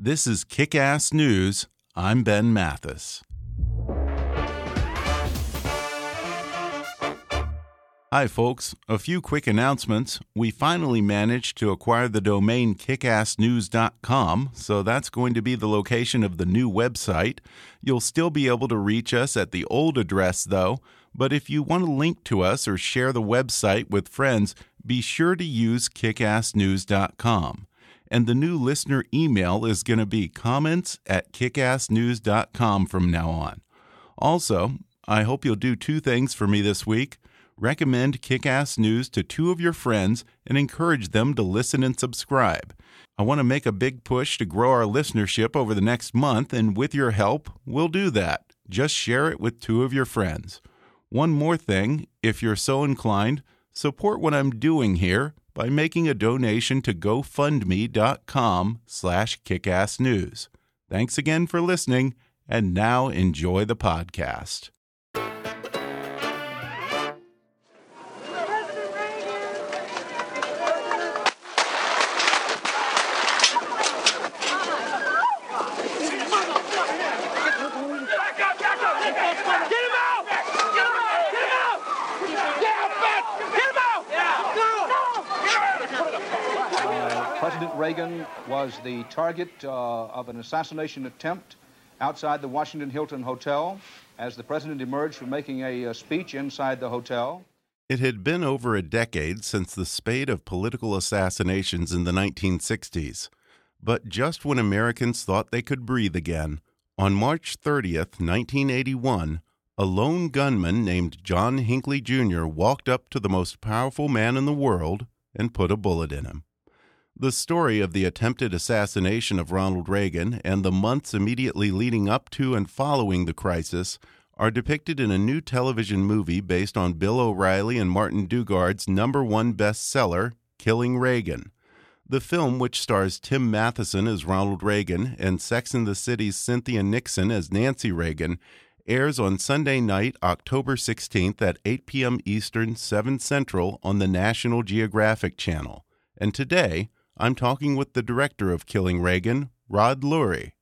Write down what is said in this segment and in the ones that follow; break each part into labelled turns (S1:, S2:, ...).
S1: This is Kick Ass News. I'm Ben Mathis. Hi, folks. A few quick announcements. We finally managed to acquire the domain kickassnews.com, so that's going to be the location of the new website. You'll still be able to reach us at the old address, though, but if you want to link to us or share the website with friends, be sure to use kickassnews.com. And the new listener email is going to be comments at kickassnews.com from now on. Also, I hope you'll do two things for me this week recommend Kickass News to two of your friends and encourage them to listen and subscribe. I want to make a big push to grow our listenership over the next month, and with your help, we'll do that. Just share it with two of your friends. One more thing, if you're so inclined, support what I'm doing here by making a donation to gofundme.com slash kickassnews. Thanks again for listening, and now enjoy the podcast.
S2: Reagan was the target uh, of an assassination attempt outside the Washington Hilton Hotel as the president emerged from making a, uh speech inside the hotel.
S1: It had been over a decade since the spate of political assassinations in the 1960s. But just when Americans thought they could breathe again, on March 30th, 1981, a lone gunman named John Hinckley Jr. walked up to the most powerful man in the world and put a bullet in him. The story of the attempted assassination of Ronald Reagan and the months immediately leading up to and following the crisis are depicted in a new television movie based on Bill O'Reilly and Martin Dugard's number one bestseller, Killing Reagan. The film, which stars Tim Matheson as Ronald Reagan and Sex and the City's Cynthia Nixon as Nancy Reagan, airs on Sunday night, October 16th at 8 p.m. Eastern, 7 Central on the National Geographic Channel. And today, I'm talking with the director of Killing Reagan, Rod Lurie.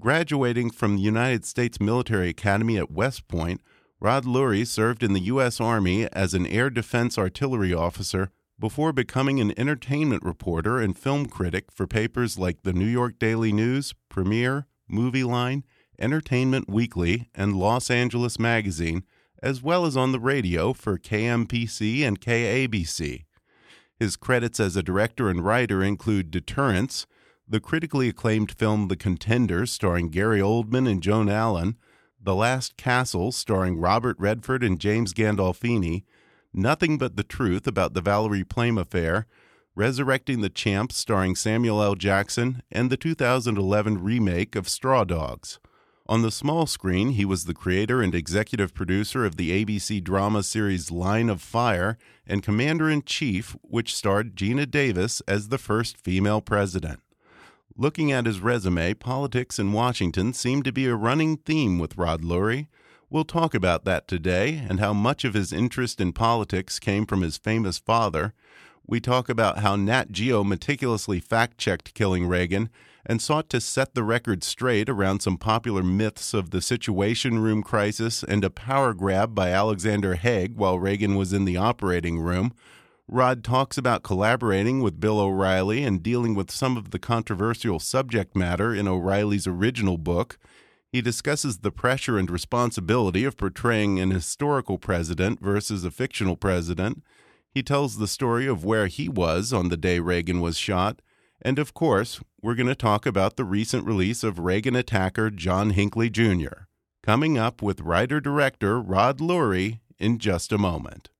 S1: Graduating from the United States Military Academy at West Point, Rod Lurie served in the U.S. Army as an air defense artillery officer before becoming an entertainment reporter and film critic for papers like the New York Daily News, Premiere, Movie Line, Entertainment Weekly, and Los Angeles Magazine, as well as on the radio for KMPC and KABC. His credits as a director and writer include Deterrence, the critically acclaimed film The Contenders, starring Gary Oldman and Joan Allen, The Last Castle, starring Robert Redford and James Gandolfini, Nothing But the Truth about the Valerie Plame affair, Resurrecting the Champs, starring Samuel L. Jackson, and the 2011 remake of Straw Dogs. On the small screen, he was the creator and executive producer of the ABC drama series Line of Fire and Commander in Chief, which starred Geena Davis as the first female president. Looking at his resume, politics in Washington seemed to be a running theme with Rod Lurie. We'll talk about that today and how much of his interest in politics came from his famous father. We talk about how Nat Geo meticulously fact checked killing Reagan and sought to set the record straight around some popular myths of the Situation Room crisis and a power grab by Alexander Haig while Reagan was in the operating room. Rod talks about collaborating with Bill O'Reilly and dealing with some of the controversial subject matter in O'Reilly's original book. He discusses the pressure and responsibility of portraying an historical president versus a fictional president. He tells the story of where he was on the day Reagan was shot. And of course, we're going to talk about the recent release of Reagan attacker John Hinckley Jr. Coming up with writer director Rod Lurie in just a moment.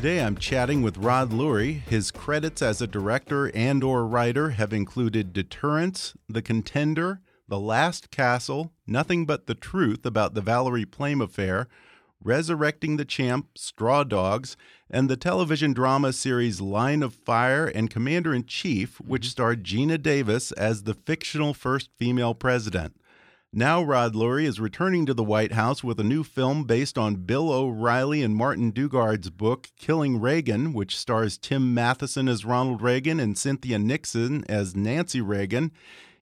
S1: Today I'm chatting with Rod Lurie. His credits as a director and or writer have included Deterrence, The Contender, The Last Castle, Nothing But the Truth about the Valerie Plame affair, Resurrecting the Champ, Straw Dogs, and the television drama series Line of Fire and Commander in Chief, which mm-hmm. starred Geena Davis as the fictional first female president. Now, Rod Lurie is returning to the White House with a new film based on Bill O'Reilly and Martin Dugard's book, Killing Reagan, which stars Tim Matheson as Ronald Reagan and Cynthia Nixon as Nancy Reagan.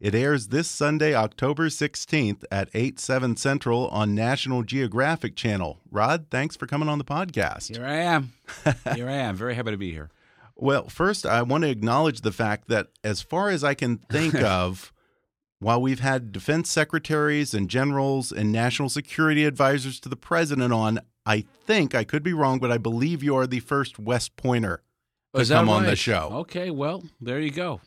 S1: It airs this Sunday, October 16th at 8, 7 Central on National Geographic Channel. Rod, thanks for coming on the podcast.
S3: Here I am. Here I am. Very happy to be here.
S1: Well, first, I want to acknowledge the fact that, as far as I can think of, while we've had defense secretaries and generals and national security advisors to the president on, I think I could be wrong, but I believe you are the first West Pointer to
S3: Is
S1: come on the show.
S3: Okay, well, there you go.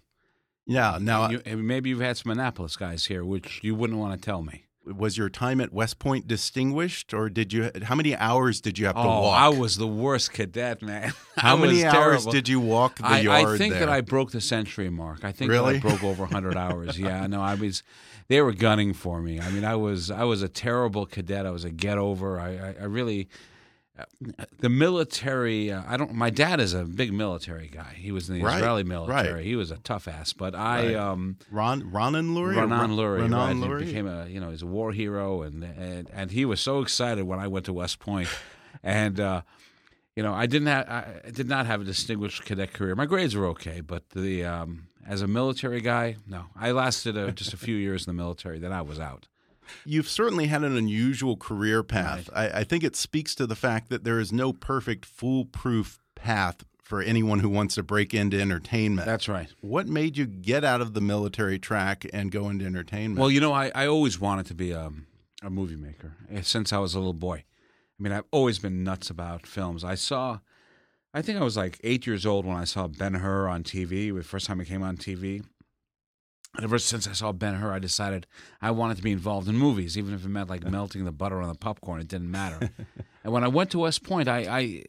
S1: Yeah. Now,
S3: You- and maybe you've had some Annapolis guys here, which you wouldn't want to tell me.
S1: Was your time at West Point distinguished, or did you? How many hours did you have to
S3: oh,
S1: walk?
S3: I was the worst cadet, man.
S1: How many hours
S3: terrible.
S1: did you walk the
S3: I,
S1: yard
S3: I think
S1: there?
S3: that I broke the century mark. I think
S1: Really?
S3: I broke over 100 hours. Yeah, no, I was. They were gunning for me. I mean, I was I was a terrible cadet. I was a get over. I I, I really. The military, uh, I don't. My dad is a big military guy. He was in the
S1: Right,
S3: Israeli military.
S1: right.
S3: He was a tough ass. But I,
S1: Right.
S3: um,
S1: Ron Ronan Lurie. or
S3: Ranan
S1: Ron-
S3: Lurie,
S1: Ranan
S3: right?
S1: Lurie?
S3: He became a you know he's a war hero, and and and he was so excited when I went to West Point, and uh, you know I didn't have I did not have a distinguished cadet career. My grades were okay, but the um, as a military guy, no, I lasted uh, just a few years in the military. Then I was out.
S1: You've certainly had an unusual career path. I, I think it speaks to the fact that there is no perfect, foolproof path for anyone who wants to break into entertainment.
S3: That's right.
S1: what made you get out of the military track and go into entertainment?
S3: Well, you know, I, I always wanted to be a, a movie maker eh, since I was a little boy. I mean, I've always been nuts about films. I saw, I think I was like eight years old when I saw Ben Hur on TV, the first time it came on TV. And ever since I saw Ben Hur, I decided I wanted to be involved in movies, even if it meant like melting the butter on the popcorn. It didn't matter. and when I went to West Point, I, I,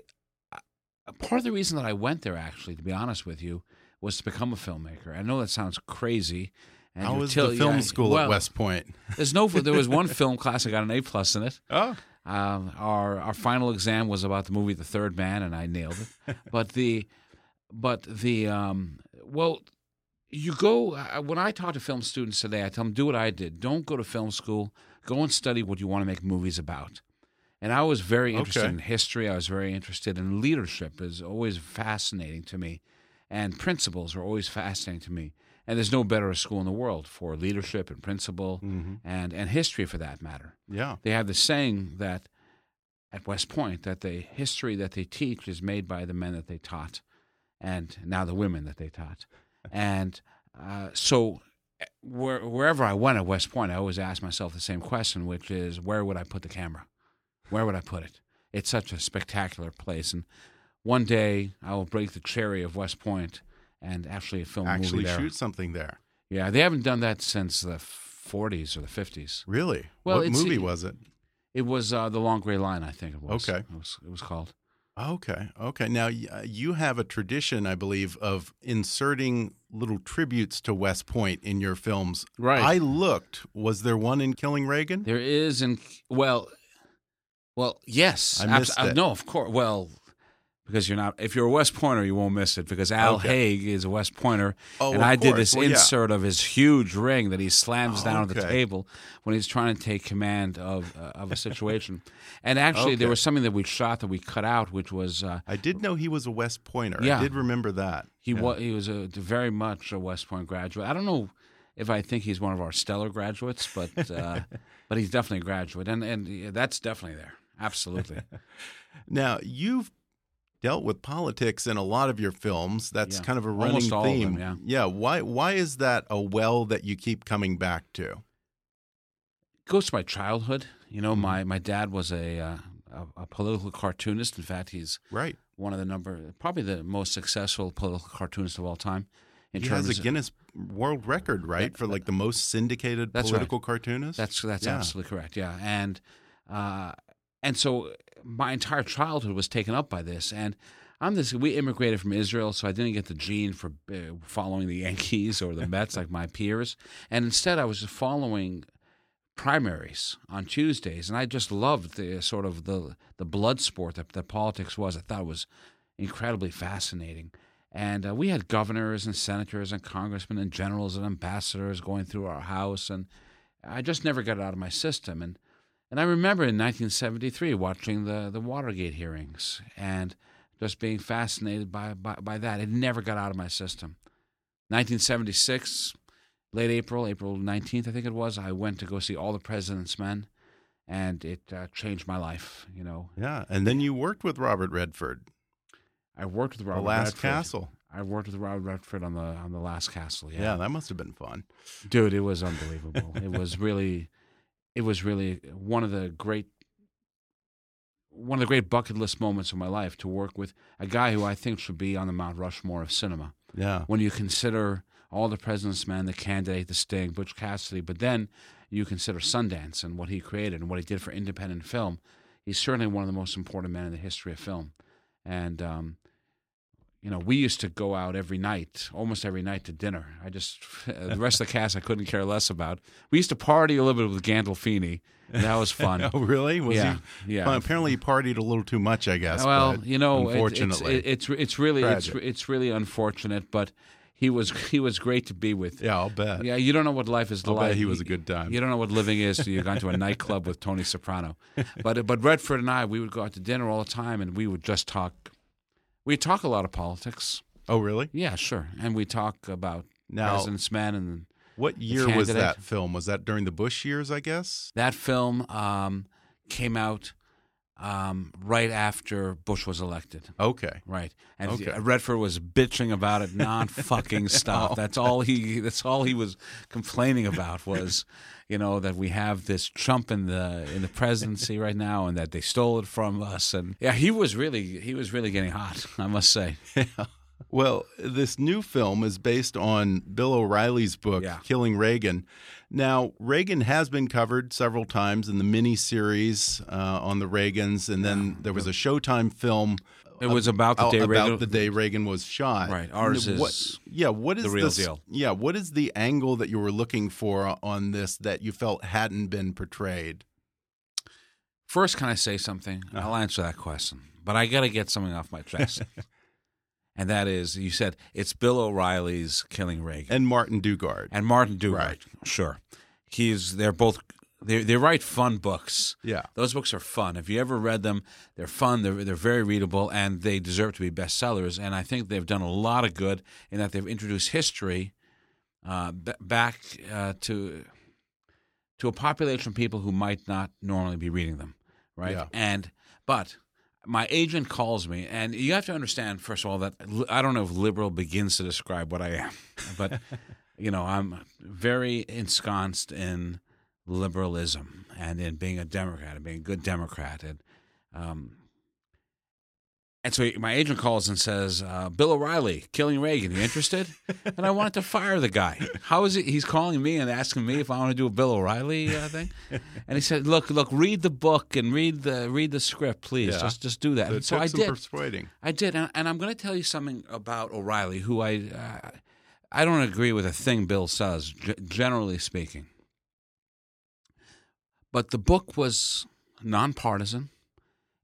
S3: I, part of the reason that I went there, actually, to be honest with you, was to become a filmmaker. I know that sounds crazy. And
S1: how was
S3: till-
S1: the film
S3: yeah,
S1: school
S3: well,
S1: at West Point?
S3: There's no. There was one film class I got an A plus in it.
S1: Oh,
S3: Um, our our final exam was about the movie The Third Man, and I nailed it. But the, but the um, well, you go uh, when I talk to film students today. I tell them do what I did. Don't go to film school. Go and study what you want to make movies about. And I was very interested
S1: Okay.
S3: in history. I was very interested in leadership. is always fascinating to me, and principles are always fascinating to me. And there's no better school in the world for leadership and principle and and history for that matter
S1: yeah.
S3: they have the saying that at West Point that the history that they teach is made by the men that they taught, and now the women that they taught, and uh, so eh, where, wherever I went at West Point, I always asked myself the same question, which is where would I put the camera? Where would I put it? It's such a spectacular place, and one day I will break the cherry of West Point and actually film a
S1: Actually,
S3: movie there.
S1: shoot something there.
S3: Yeah, they haven't done that since the 40s or the 50s.
S1: Really?
S3: Well,
S1: what movie was it?
S3: It was uh, the Long Gray Line, I think it was.
S1: Okay.
S3: it was, it was called.
S1: Okay. Okay. Now uh, you have a tradition, I believe, of inserting little tributes to West Point in your films.
S3: Right.
S1: I looked. Was there one in Killing Reagan?
S3: There is, in well, well, yes,
S1: I missed
S3: uh,
S1: it.
S3: no, of course. Well, because you're not. If you're a West Pointer, you won't miss it because Al
S1: Okay.
S3: Haig is a West Pointer,
S1: Oh,
S3: and I did this
S1: Well, yeah.
S3: insert of his huge ring that he slams down at the table when he's trying to take command of uh, of a situation. and actually, there was something that we shot that we cut out, which was. Uh,
S1: I did know he was a West Pointer.
S3: Yeah.
S1: I did remember that.
S3: He
S1: Yeah.
S3: was he was a very much a West Point graduate. I don't know if I think he's one of our stellar graduates, but uh, but he's definitely a graduate, and and yeah, that's definitely there. Absolutely.
S1: Now you've dealt with politics in a lot of your films. That's
S3: Yeah.
S1: kind of a running
S3: Almost all of
S1: theme.
S3: them, yeah.
S1: Yeah. Why? Why is that a well that you keep coming back to?
S3: Goes to my childhood. You know,
S1: Mm-hmm.
S3: my my dad was a, uh, a a political cartoonist. In fact, he's
S1: Right.
S3: one of the number probably the most successful political cartoonist of all time. In
S1: he
S3: terms
S1: has a
S3: of-
S1: Guinness World Record, right, for like the most syndicated
S3: That's right.
S1: political cartoonist.
S3: That's that's
S1: Yeah.
S3: absolutely correct. Yeah, and uh, and so my entire childhood was taken up by this, and I'm this. We immigrated from Israel, so I didn't get the gene for uh, following the Yankees or the Mets like my peers, and instead I was just following primaries on Tuesdays, and I just loved the sort of the the blood sport that, that politics was. I thought it was incredibly fascinating. And uh, we had governors and senators and congressmen and generals and ambassadors going through our house, and I just never got it out of my system. And and I remember in 1973 watching the the Watergate hearings and just being fascinated by by, by that. It never got out of my system. 1976, late April, April 19th, I think it was. I went to go see All the President's Men, and it uh, changed my life. You know,
S1: Yeah, and then you worked with Robert Redford,
S3: I worked with Robert
S1: The Last
S3: Redford.
S1: Castle.
S3: I worked with Robert Redford on the on the Last Castle.
S1: Yeah. that must have been fun.
S3: dude, it was unbelievable. it was really, it was really one of the great, one of the great bucket list moments of my life to work with a guy who I think should be on the Mount Rushmore of cinema.
S1: Yeah,
S3: When you consider all the President's Men, The Candidate, The Sting, Butch Cassidy, but then you consider Sundance and what he created and what he did for independent film. He's certainly one of the most important men in the history of film, and. Um, you know, we used to go out every night, almost every night to dinner. I just, the rest of the cast I couldn't care less about. We used to party a little bit with Gandolfini, and that was fun.
S1: Oh, really? Was
S3: yeah,
S1: he?
S3: yeah.
S1: Well, apparently, he partied a little too much. I guess.
S3: well, you know, it-
S1: unfortunately,
S3: it's, it's it's really it's
S1: Tragic.
S3: it's really unfortunate, but he was he was great to be with.
S1: yeah, I'll bet.
S3: Yeah, you don't know what life is
S1: I'll
S3: like.
S1: bet he was a good time.
S3: You don't know what living is till you've gone to a nightclub with Tony Soprano. But but Redford and I, we would go out to dinner all the time, and we would just talk. We talk a lot of politics.
S1: Oh, really?
S3: Yeah, sure, and we talk about
S1: Now-
S3: President's Men and
S1: What year was that film? Was that during the Bush years? I guess.
S3: that film um, came out um, right after Bush was elected.
S1: Okay.
S3: Right, and
S1: Okay.
S3: Redford was bitching about it non-fucking stop. That's all he. That's all he was complaining about was, you know, that we have this Trump in the in the presidency right now, and that they stole it from us. And yeah, he was really he was really getting hot. I must say.
S1: Well, this new film is based on Bill O'Reilly's book,
S3: Yeah.
S1: Killing Reagan. Now, Reagan has been covered several times in the miniseries uh, on the Reagans, and then there was a Showtime film.
S3: It was about the day
S1: about
S3: Reagan-
S1: the day Reagan was shot.
S3: Right. Ours
S1: what-
S3: is
S1: yeah. What is
S3: the real
S1: this-
S3: deal.
S1: Yeah. What is the angle that you were looking for on this that you felt hadn't been portrayed?
S3: First, can I say something? I'll answer that question, but I got to get something off my chest. and that is, you said it's Bill O'Reilly's Killing Reagan.
S1: And Martin Dugard.
S3: and Martin Dugard.
S1: Right.
S3: Sure, he's they're both they they write fun books.
S1: Yeah.
S3: those books are fun. If you ever read them, they're fun. They're they're very readable, and they deserve to be bestsellers. And I think they've done a lot of good in that they've introduced history uh, b- back uh, to to a population of people who might not normally be reading them, right?
S1: Yeah.
S3: And but my agent calls me, and you have to understand first of all that I don't know if liberal begins to describe what I am, but you know I'm very ensconced in liberalism and in being a Democrat and being a good Democrat, and um, and so my agent calls and says, uh, "Bill O'Reilly, killing Reagan. You interested?" and I wanted to fire the guy. How is it? He's calling me and asking me if I want to do a Bill O'Reilly uh, thing. And he said, "Look, look, read the book and read the read the script, please.
S1: Yeah.
S3: Just just do that."
S1: It
S3: so I did.
S1: persuading.
S3: I did, and, and I'm going to tell you something about O'Reilly, who I uh, I don't agree with a thing Bill says, g- generally speaking. But the book was nonpartisan.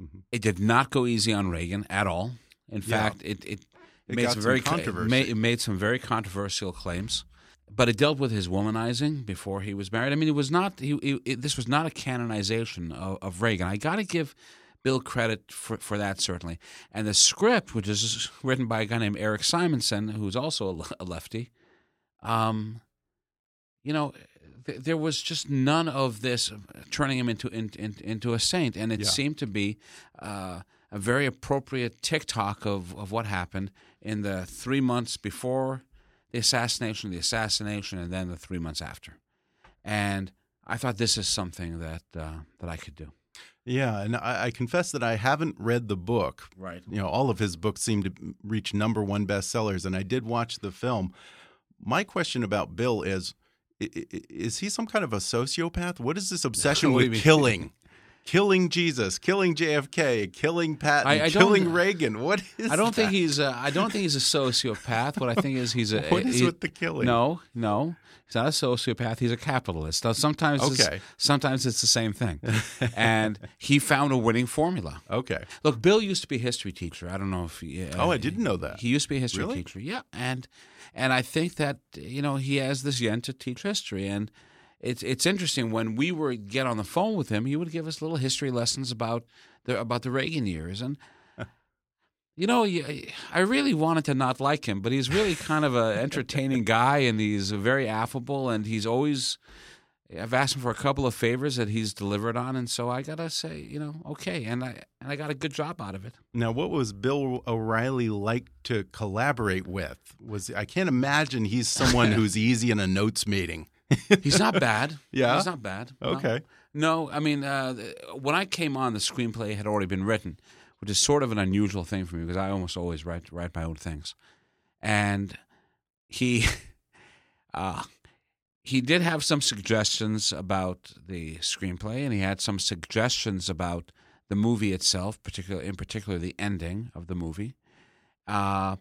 S1: Mhm.
S3: It did not go easy on Reagan at all. In
S1: Yeah.
S3: fact, it it,
S1: It
S3: made some very
S1: controversy.
S3: Made, it made some very controversial claims. But it dealt with his womanizing before he was married. I mean, it was not. He, he, it, this was not a canonization of, of Reagan. I got to give Bill credit for, for that certainly. And the script, which is written by a guy named Eric Simonson, who's also a a lefty, um, you know, there was just none of this turning him into in, in, into a saint, and it
S1: Yeah.
S3: seemed to be uh, a very appropriate tick-tock of of what happened in the three months before the assassination, the assassination, and then the three months after. And I thought this is something that uh, that I could do.
S1: Yeah, and I, I confess that I haven't read the book.
S3: Right.
S1: You know, all of his books seem to reach number one bestsellers, and I did watch the film. My question about Bill is: Is he some kind of a sociopath? What is this obsession with killing? Killing Jesus, killing JFK, killing Patton,
S3: I- I
S1: killing Reagan. What is
S3: I don't think he's. A, I don't think he's a sociopath. What I think is he's a.
S1: What is
S3: he-
S1: with the killing?
S3: No, no, he's not a sociopath. He's a capitalist. Now, sometimes,
S1: Okay.
S3: it's, sometimes it's the same thing. and he found a winning formula.
S1: Okay.
S3: Look, Bill used to be a history teacher. I don't know if. He, uh,
S1: Oh, I didn't know that.
S3: He used to be a history
S1: Really?
S3: teacher. Yeah, and and I think that you know he has this yen to teach history, and it's it's interesting when we were get on the phone with him, he would give us little history lessons about the about the Reagan years, and you know, I really wanted to not like him, but he's really kind of an entertaining guy, and he's very affable, and he's always. I've asked him for a couple of favors that he's delivered on, and so I gotta say, you know, okay, and I and I got a good job out of it.
S1: Now, what was Bill O'Reilly like to collaborate with? Was I can't imagine he's someone who's easy in a notes meeting.
S3: He's not bad.
S1: Yeah?
S3: he's not bad. No.
S1: Okay.
S3: No, I mean, uh, when I came on, the screenplay had already been written, which is sort of an unusual thing for me because I almost always write write my own things. And he, uh, he did have some suggestions about the screenplay, and he had some suggestions about the movie itself, particular in particular the ending of the movie. Uh,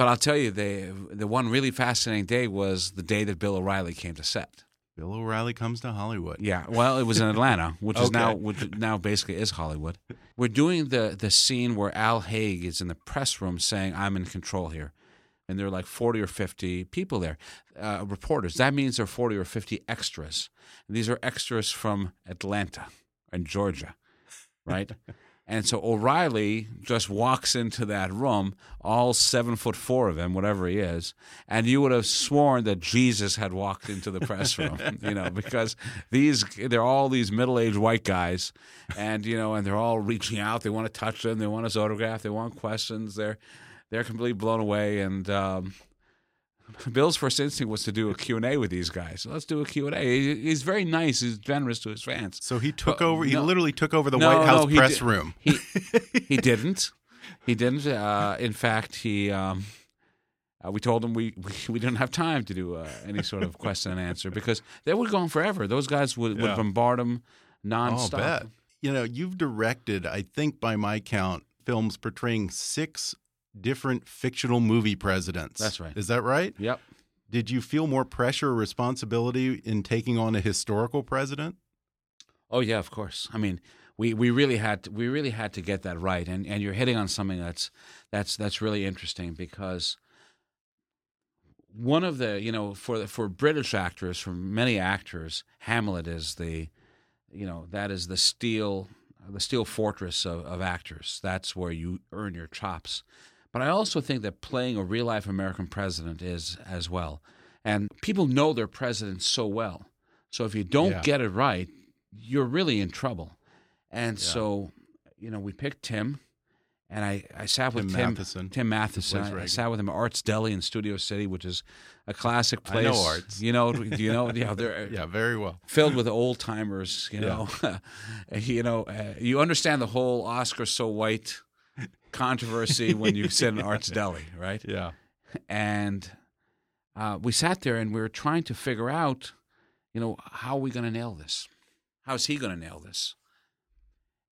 S3: but I'll tell you, the the one really fascinating day was the day that Bill O'Reilly came to set.
S1: Bill O'Reilly comes to Hollywood.
S3: Yeah, well, it was in Atlanta, which is now which now basically is Hollywood. We're doing the the scene where Al Haig is in the press room saying, "I'm in control here," and there are like forty or fifty people there, uh, reporters. That means there are forty or fifty extras. And these are extras from Atlanta and Georgia, right? and so O'Reilly just walks into that room, all seven foot four of him, whatever he is, and you would have sworn that Jesus had walked into the press room, you know, because these they're all these middle aged white guys, and you know, and they're all reaching out. They want to touch him. They want his autograph. They want questions. They're they're completely blown away. And um, Bill's first instinct was to do a Q and A with these guys. So let's do a Q and A. He- He's very nice. He's generous to his fans.
S1: So he took
S3: Uh,
S1: over. He
S3: no.
S1: literally took over the
S3: No,
S1: White House
S3: no,
S1: press
S3: did-
S1: room.
S3: He he didn't. He didn't. Uh, in fact, he. Um, uh, we told him we, we, we didn't have time to do uh, any sort of question and answer because they would go on forever. Those guys would,
S1: Yeah.
S3: would bombard him
S1: Oh,
S3: nonstop.
S1: bet. You know, you've directed, I think by my count, films portraying six different fictional movie presidents.
S3: That's right.
S1: Is that right?
S3: Yep.
S1: Did you feel more pressure or responsibility in taking on a historical president?
S3: Oh yeah, of course. I mean, we, we really had to, we really had to get that right, and, and you're hitting on something that's that's that's really interesting because one of the you know for for British actors, for many actors, Hamlet is the you know that is the steel the steel fortress of, of actors. That's where you earn your chops. But I also think that playing a real life American president is as well. And people know their president so well. So if you don't
S1: Yeah.
S3: get it right, you're really in trouble. And so, you know, we picked Tim, and I, I sat with
S1: Tim
S3: Tim
S1: Matheson.
S3: Tim Matheson. I, I sat with him at Arts Deli in Studio City, which is a classic place.
S1: I know Arts.
S3: You know, you know? Yeah, they're
S1: Yeah, very well.
S3: filled with old timers. You know, you know, uh, you understand the whole Oscar so white controversy when you sit in Arts Deli, right?
S1: Yeah.
S3: And uh, we sat there and we were trying to figure out, you know, how are we going to nail this? How's he going to nail this?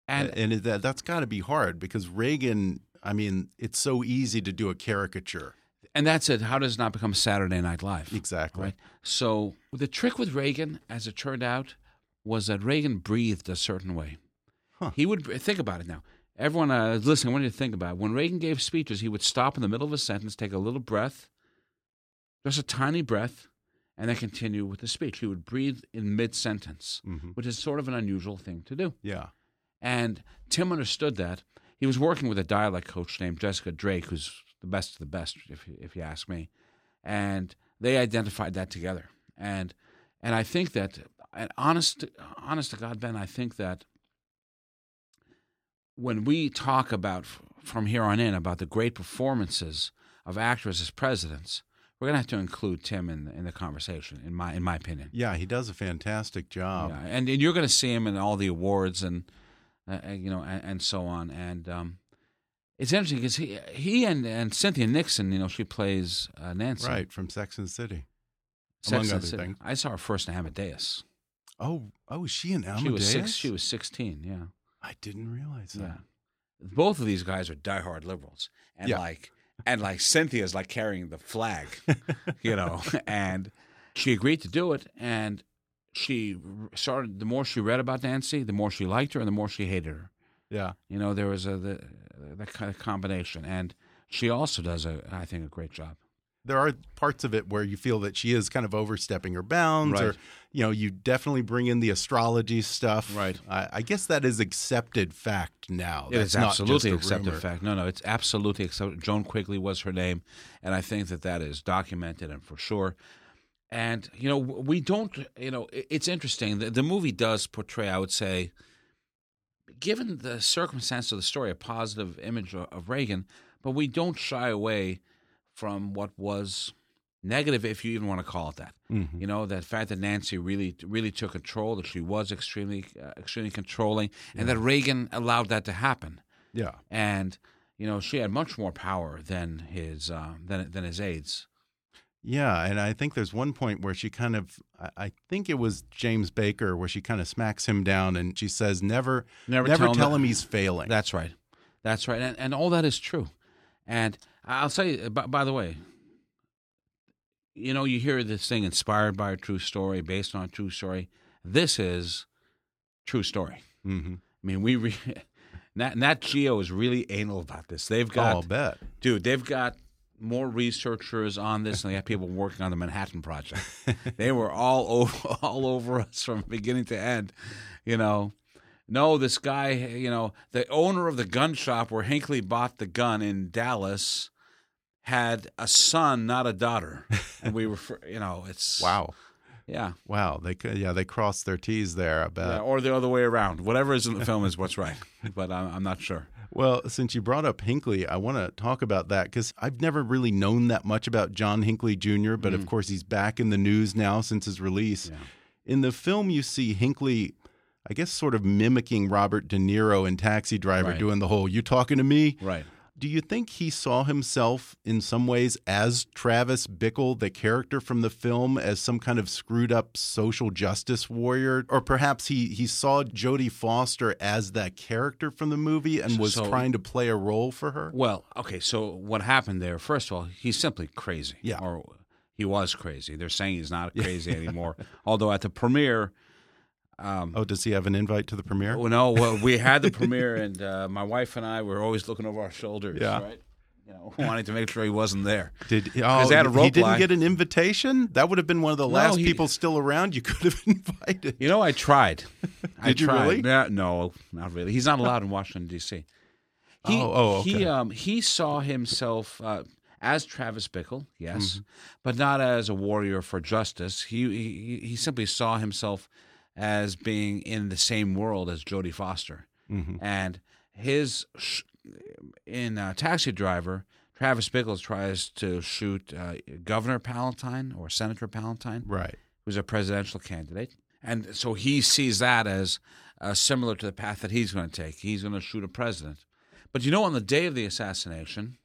S3: And
S1: and that that's got to be hard because Reagan. I mean, it's so easy to do a caricature.
S3: and that's it. How does it not become Saturday Night Live?
S1: Exactly.
S3: Right. So the trick with Reagan, as it turned out, was that Reagan breathed a certain way.
S1: Huh.
S3: He would think about it now. Everyone uh, listening, I want you to think about it. When Reagan gave speeches, he would stop in the middle of a sentence, take a little breath, just a tiny breath, and then continue with the speech. He would breathe in mid sentence,
S1: hmm
S3: which is sort of an unusual thing to do.
S1: Yeah.
S3: And Tim understood that. He was working with a dialect coach named Jessica Drake, who's the best of the best, if you- if you ask me. And they identified that together. And and I think that, and honest, honest to God, Ben, I think that when we talk about from here on in about the great performances of actors as presidents, we're going to have to include Tim in in the conversation. In my in my opinion.
S1: Yeah, he does a fantastic job.
S3: Yeah, and, and you're going to see him in all the awards and uh, uh, you know and, and so on. And um, it's interesting because he he and, and Cynthia Nixon, you know, she plays uh, Nancy.
S1: Right from Sex and the City.
S3: Sex
S1: among
S3: and
S1: other
S3: City.
S1: things.
S3: I saw her first in Amadeus.
S1: Oh, oh, she in Amadeus?
S3: She was six. She was sixteen. Yeah.
S1: I didn't realize that.
S3: Yeah. Both of these guys are diehard liberals, and
S1: Yeah.
S3: like, and like Cynthia's like carrying the flag, you know, and she agreed to do it, and she started. The more she read about Nancy, the more she liked her, and the more she hated her.
S1: Yeah.
S3: You know, there was a the, that kind of combination, and she also does a, I think, a great job.
S1: There are parts of it where you feel that she is kind of overstepping her bounds, or
S3: Right.
S1: You know, you definitely bring in the astrology stuff.
S3: Right.
S1: I, I guess that is accepted fact now.
S3: It is
S1: That's not
S3: absolutely accepted
S1: rumor.
S3: fact. No, no, it's absolutely accepted. Joan Quigley was her name, and I think that that is documented and for sure. And you know, we don't. You know, it's interesting. The, the movie does portray, I would say, given the circumstance of the story, a positive image of, of Reagan, but we don't shy away from what was negative, if you even want to call it that.
S1: Mhm.
S3: You know, that fact that Nancy really, really took control, that she was extremely, uh, extremely controlling, and that Reagan allowed that to happen
S1: Yeah.
S3: and you know she had much more power than his uh, than than his aides.
S1: Yeah, and I think there's one point where she kind of, I- think it was James Baker, where she kind of smacks him down and she says, "Never,
S3: Never
S1: never,
S3: tell him
S1: tell him he's failing."
S3: That's right, that's right, and and all that is true. And I'll say, by, by the way, you know, you hear this thing inspired by a true story, based on a true story. This is true story.
S1: hmm
S3: I mean, we re- Nat, Nat Geo is really anal about this. They've
S1: Oh,
S3: got
S1: I'll bet.
S3: dude they've got more researchers on this than they have people working on the manhattan project they were all over all over us from beginning to end you know no this guy you know the owner of the gun shop where hinckley bought the gun in dallas had a son not a daughter and we were you know it's
S1: Wow,
S3: yeah,
S1: wow. They could, yeah, they crossed their T's there. I bet.
S3: yeah or the other way around whatever is in the film is what's right but i'm, I'm not sure
S1: Well, since you brought up Hinckley, I want to talk about that because I've never really known that much about John Hinckley Jr., but of mm. course he's back in the news now since his release.
S3: Yeah.
S1: In the film, you see Hinckley, I guess, sort of mimicking Robert De Niro in Taxi Driver,
S3: Right.
S1: doing the whole "You talking to me?"
S3: right
S1: Do you think he saw himself in some ways as Travis Bickle, the character from the film, as some kind of screwed up social justice warrior? Or perhaps he, he saw Jodie Foster as that character from the movie and was
S3: So-
S1: trying to play a role for her?
S3: Well, okay, so what happened there? First of all, he's simply crazy.
S1: Yeah.
S3: Or he was crazy. They're saying he's not crazy anymore. Although at the premiere, um,
S1: Oh, does he have an invite to the premiere?
S3: well, no, well, we had the premiere, and uh, my wife and I were always looking over our shoulders,
S1: Yeah.
S3: right? You know, wanting to make sure he wasn't there.
S1: Did oh,
S3: they had a
S1: he didn't
S3: line.
S1: get an invitation? That would have been one of the
S3: No,
S1: last
S3: he-
S1: people still around you could have invited.
S3: You know, I tried. I
S1: Did you
S3: tried.
S1: really?
S3: Yeah, no, not really. He's not allowed in Washington D.C. He,
S1: Oh, oh,
S3: He um he saw himself uh, as Travis Bickle, yes,
S1: Mm-hmm.
S3: but not as a warrior for justice. He, he he simply saw himself as being in the same world as Jodie Foster,
S1: Mhm.
S3: and his sh- in uh, Taxi Driver. Travis Bickle tries to shoot uh, Governor Palantine or Senator Palantine
S1: Right.
S3: who's a presidential candidate. And so he sees that as uh, similar to the path that he's going to take. He's going to shoot a president. But you know, on the day of the assassination,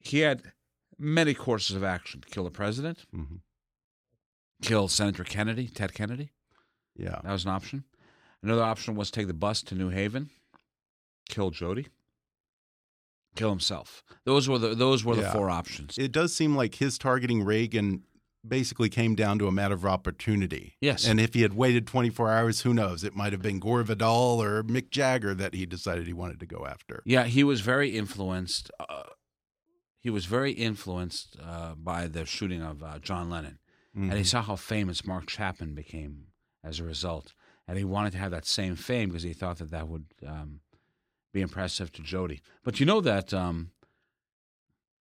S3: he had many courses of action kill the president,
S1: Mhm.
S3: kill Senator Kennedy, Ted Kennedy.
S1: Yeah.
S3: That was an option. Another option was take the bus to New Haven, kill Jodie, kill himself. Those were the those were the four options.
S1: It does seem like his targeting Reagan basically came down to a matter of opportunity.
S3: Yes.
S1: And if he had waited 24 hours, who knows? It might have been Gore Vidal or Mick Jagger that he decided he wanted to go after.
S3: Yeah, he was very influenced. Uh, he was very influenced uh, by the shooting of uh, John Lennon, and he
S1: Mhm.
S3: saw how famous Mark Chapman became as a result, and he wanted to have that same fame because he thought that that would um, be impressive to Jodie. But you know that. Um,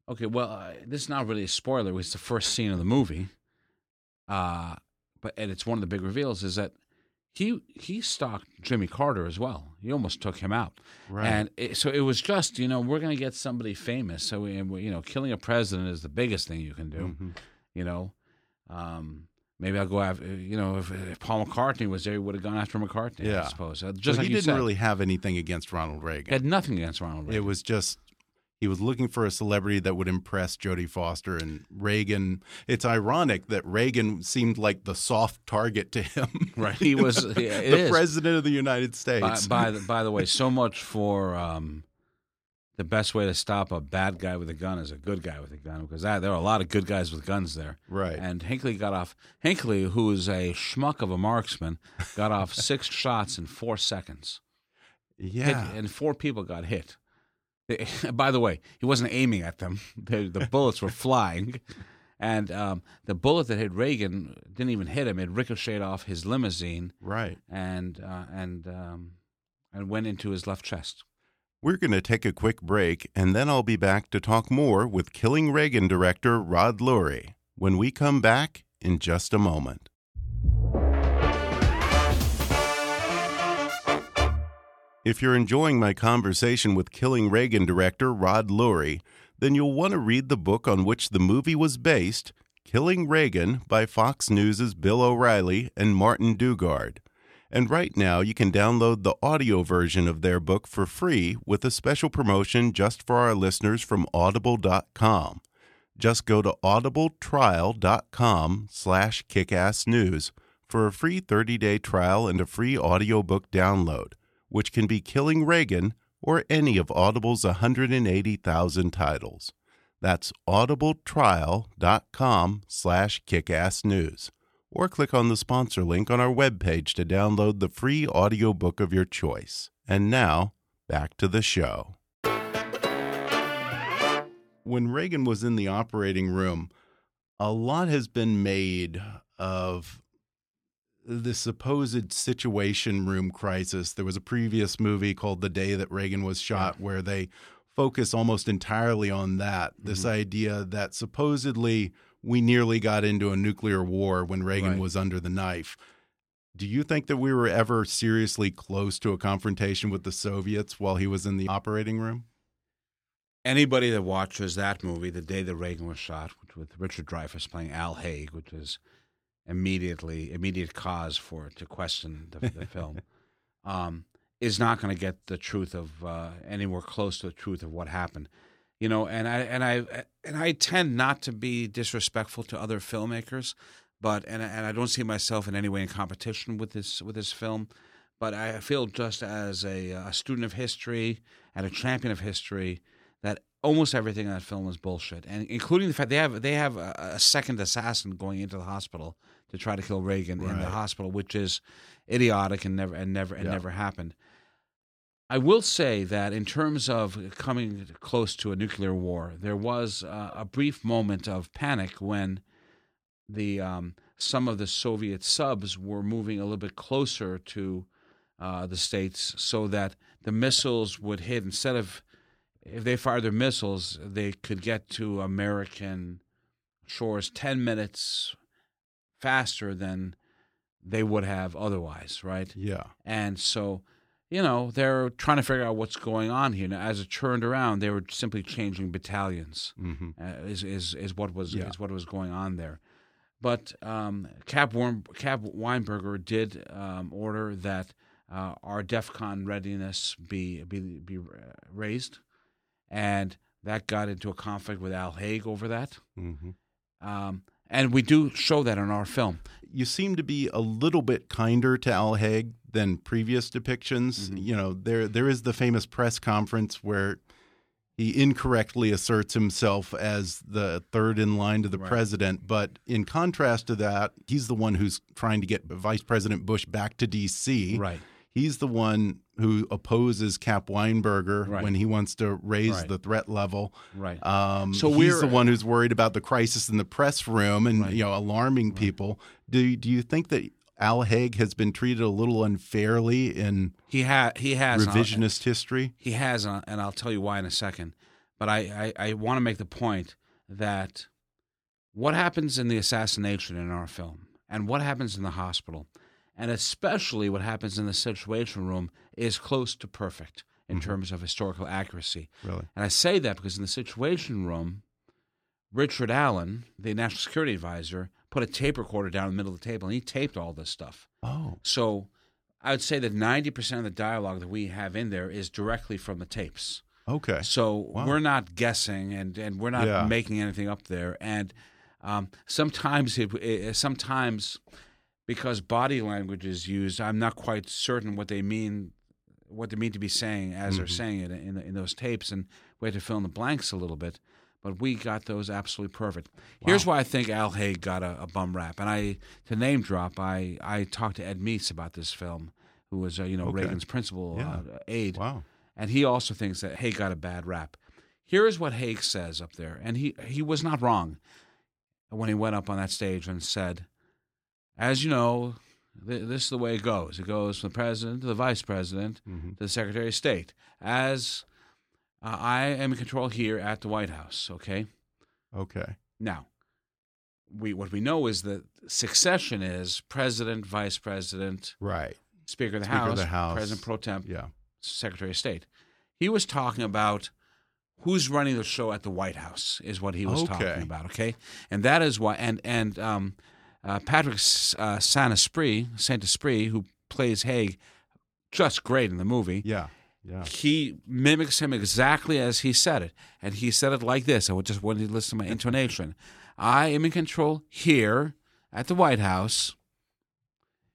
S3: okay, well, uh, this is not really a spoiler. It's the first scene of the movie, uh, but and it's one of the big reveals is that. He he stalked Jimmy Carter as well. He almost took him out.
S1: Right.
S3: And it, so it was just, you know, we're going to get somebody famous. So, we, we- you know, killing a president is the biggest thing you can do.
S1: Mhm.
S3: You know, um, maybe I'll go after, you know, if, if Paul McCartney was there, he would have gone after McCartney,
S1: Yeah.
S3: I suppose. Uh,
S1: So
S3: just like
S1: he didn't
S3: said.
S1: really have anything against Ronald
S3: He
S1: Reagan.
S3: had nothing against Ronald Reagan.
S1: It was just He was looking for a celebrity that would impress Jodie Foster and Reagan. It's ironic that Reagan seemed like the soft target to him.
S3: Right. He was
S1: the
S3: yeah, it is.
S1: president of the United
S3: By,
S1: States.
S3: by the by the way, so much for um, the best way to stop a bad guy with a gun is a good guy with a gun because that, there are a lot of good guys with guns there.
S1: Right.
S3: And Hinckley got off. Hinckley, who is a schmuck of a marksman, got off six shots in four seconds. Hit-
S1: yeah.
S3: and four people got hit. By the way, he wasn't aiming at them; the, the bullets were flying, and um, the bullet that hit Reagan didn't even hit him; it ricocheted off his limousine
S1: Right.
S3: and uh, and um, and went into his left chest.
S1: We're going to take a quick break, and then I'll be back to talk more with Killing Reagan director Rod Lurie when we come back in just a moment. If you're enjoying my conversation with Killing Reagan director Rod Lurie, then you'll want to read the book on which the movie was based, Killing Reagan by Fox News' Bill O'Reilly and Martin Dugard. And right now, you can download the audio version of their book for free with a special promotion just for our listeners from audible.com. Just go to audibletrial.com slash kickassnews for a free 30-day trial and a free audiobook download, which can be Killing Reagan or any of Audible's 180,000 titles. That's audibletrial.com slash kickassnews or click on the sponsor link on our webpage to download the free audiobook of your choice. And now, back to the show. When Reagan was in the operating room, a lot has been made of the supposed situation room crisis. There was a previous movie called The Day That Reagan Was Shot where they focus almost entirely on that. This mm-hmm. idea that supposedly we nearly got into a nuclear war when Reagan
S3: Right.
S1: was under the knife. Do you think that we were ever seriously close to a confrontation with the Soviets while he was in the operating room?
S3: Anybody that watches that movie, the day that Reagan was shot, with Richard Dreyfuss playing Al Haig, which was immediately immediate cause for to question the, the film, um, is not going to get the truth of uh, anywhere close to the truth of what happened. You know, and I and I and I tend not to be disrespectful to other filmmakers, but and and I don't see myself in any way in competition with this with this film. But I feel just as a, a student of history and a champion of history that almost everything in that film is bullshit, and including the fact they have they have a, a second assassin going into the hospital to try to kill Reagan in the hospital, which is idiotic and never and never and
S1: Yeah.
S3: never happened. I will say that in terms of coming close to a nuclear war, there was uh, a brief moment of panic when the um, some of the Soviet subs were moving a little bit closer to uh, the states, so that the missiles would hit instead of if they fired their missiles, they could get to American shores ten minutes faster than they would have otherwise, right?
S1: Yeah.
S3: And so, you know, they're trying to figure out what's going on here. Now, as it turned around, they were simply changing battalions.
S1: hmm
S3: Uh, is is is what was
S1: Yeah.
S3: is what was going on there. But um, Cap Warm, Cap Weinberger did um, order that uh, our DEFCON readiness be be be raised, and that got into a conflict with Al Haig over that.
S1: hmm
S3: Um, and we do show that in our film.
S1: you seem to be a little bit kinder to Al Haig than previous depictions.
S3: Mm-hmm.
S1: You know, there there is the famous press conference where he incorrectly asserts himself as the third in line to the
S3: Right.
S1: president, but in contrast to that, he's the one who's trying to get Vice President Bush back to D.C.
S3: Right.
S1: He's the one who opposes Cap Weinberger
S3: Right.
S1: when he wants to raise
S3: Right.
S1: the threat level.
S3: Right.
S1: Um,
S3: So
S1: he's the one who's worried about the crisis in the press room and
S3: Right.
S1: you know alarming people. Do do you think that Al Haig has been treated a little unfairly in
S3: He ha- he has and I'll-
S1: revisionist history?
S3: He has, uh, and I'll tell you why in a second. But I, I, I want to make the point that what happens in the assassination in our film and what happens in the hospital, and especially what happens in the situation room, is close to perfect in terms of historical accuracy.
S1: Really?
S3: And I say that because in the situation room, Richard Allen, the national security advisor, put a tape recorder down in the middle of the table and he taped all this stuff.
S1: Oh,
S3: So I would say that 90% of the dialogue that we have in there is directly from the tapes.
S1: Okay.
S3: So
S1: Wow.
S3: we're not guessing, and, and we're not
S1: Yeah.
S3: making anything up there. And um, sometimes, it, it, sometimes because body language is used, I'm not quite certain what they mean, what they mean to be saying as they're
S1: Mm-hmm.
S3: saying it in, in those tapes, and we had to fill in the blanks a little bit. But we got those absolutely perfect. Here's why I think Al Haig got a, a bum rap, and I to name drop, I I talked to Ed Meese about this film, who was uh, you know
S1: Okay.
S3: Reagan's principal
S1: Yeah.
S3: uh, aide
S1: Wow.
S3: and he also thinks that Haig got a bad rap. Here is what Haig says up there, and he he was not wrong when he went up on that stage and said, "As you know, th- this is the way it goes. It goes from the president to the vice president
S1: Mhm.
S3: to the secretary of state. As uh, I am in control here at the White House. Okay,
S1: Okay.
S3: now." We, what we know is that succession is president, vice president,
S1: Right.
S3: speaker of the,
S1: Speaker of
S3: House,
S1: the House.
S3: president pro temp,
S1: Yeah.
S3: Secretary of State. He was talking about who's running the show at the White House is what he was
S1: Okay.
S3: talking about. Okay, and that is why. And and um, uh, Patrick uh, Saint Esprit, Saint Esprit, who plays Haig, just great in the movie.
S1: Yeah. Yeah.
S3: He mimics him exactly as he said it, and he said it like this. I would just want you to listen to my intonation. I am in control here at the White House.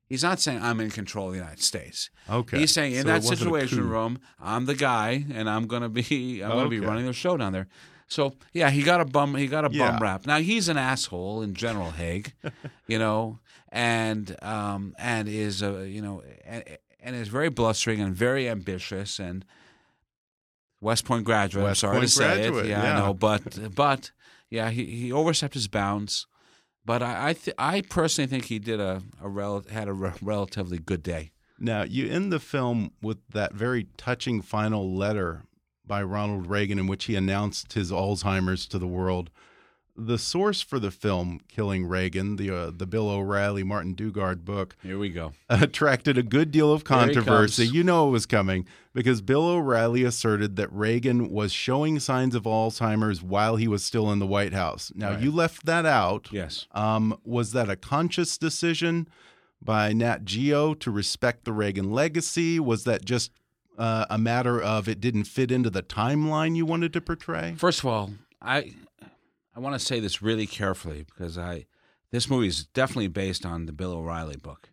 S3: He's not saying I'm in control of the United States.
S1: Okay.
S3: He's saying in
S1: So
S3: that
S1: it wasn't a
S3: situation room, I'm the guy, and I'm gonna be I'm gonna be running the show down there. So yeah, he got a bum he got a
S1: Yeah.
S3: bum rap. Now he's an asshole in general, Haig, you know, and um and is a you know and, and is very blustering and very ambitious and West Point graduate.
S1: West
S3: I'm sorry
S1: Point
S3: to say
S1: graduate,
S3: it. Yeah,
S1: yeah.
S3: I know, but but yeah, he he overstepped his bounds. But I I, th- I personally think he did a, a rel- had a re- relatively good day.
S1: Now, you end the film with that very touching final letter by Ronald Reagan in which he announced his Alzheimer's to the world. The source for the film Killing Reagan, the uh, the Bill O'Reilly Martin Dugard book,
S3: Here we go.
S1: attracted a good deal of controversy. You know it was coming because Bill O'Reilly asserted that Reagan was showing signs of Alzheimer's while he was still in the White House. Now,
S3: Right.
S1: you left that out.
S3: Yes.
S1: Um, was that a conscious decision by Nat Geo to respect the Reagan legacy? Was that just uh, a matter of it didn't fit into the timeline you wanted to portray?
S3: First of all, I I want to say this really carefully because I this movie is definitely based on the Bill O'Reilly book,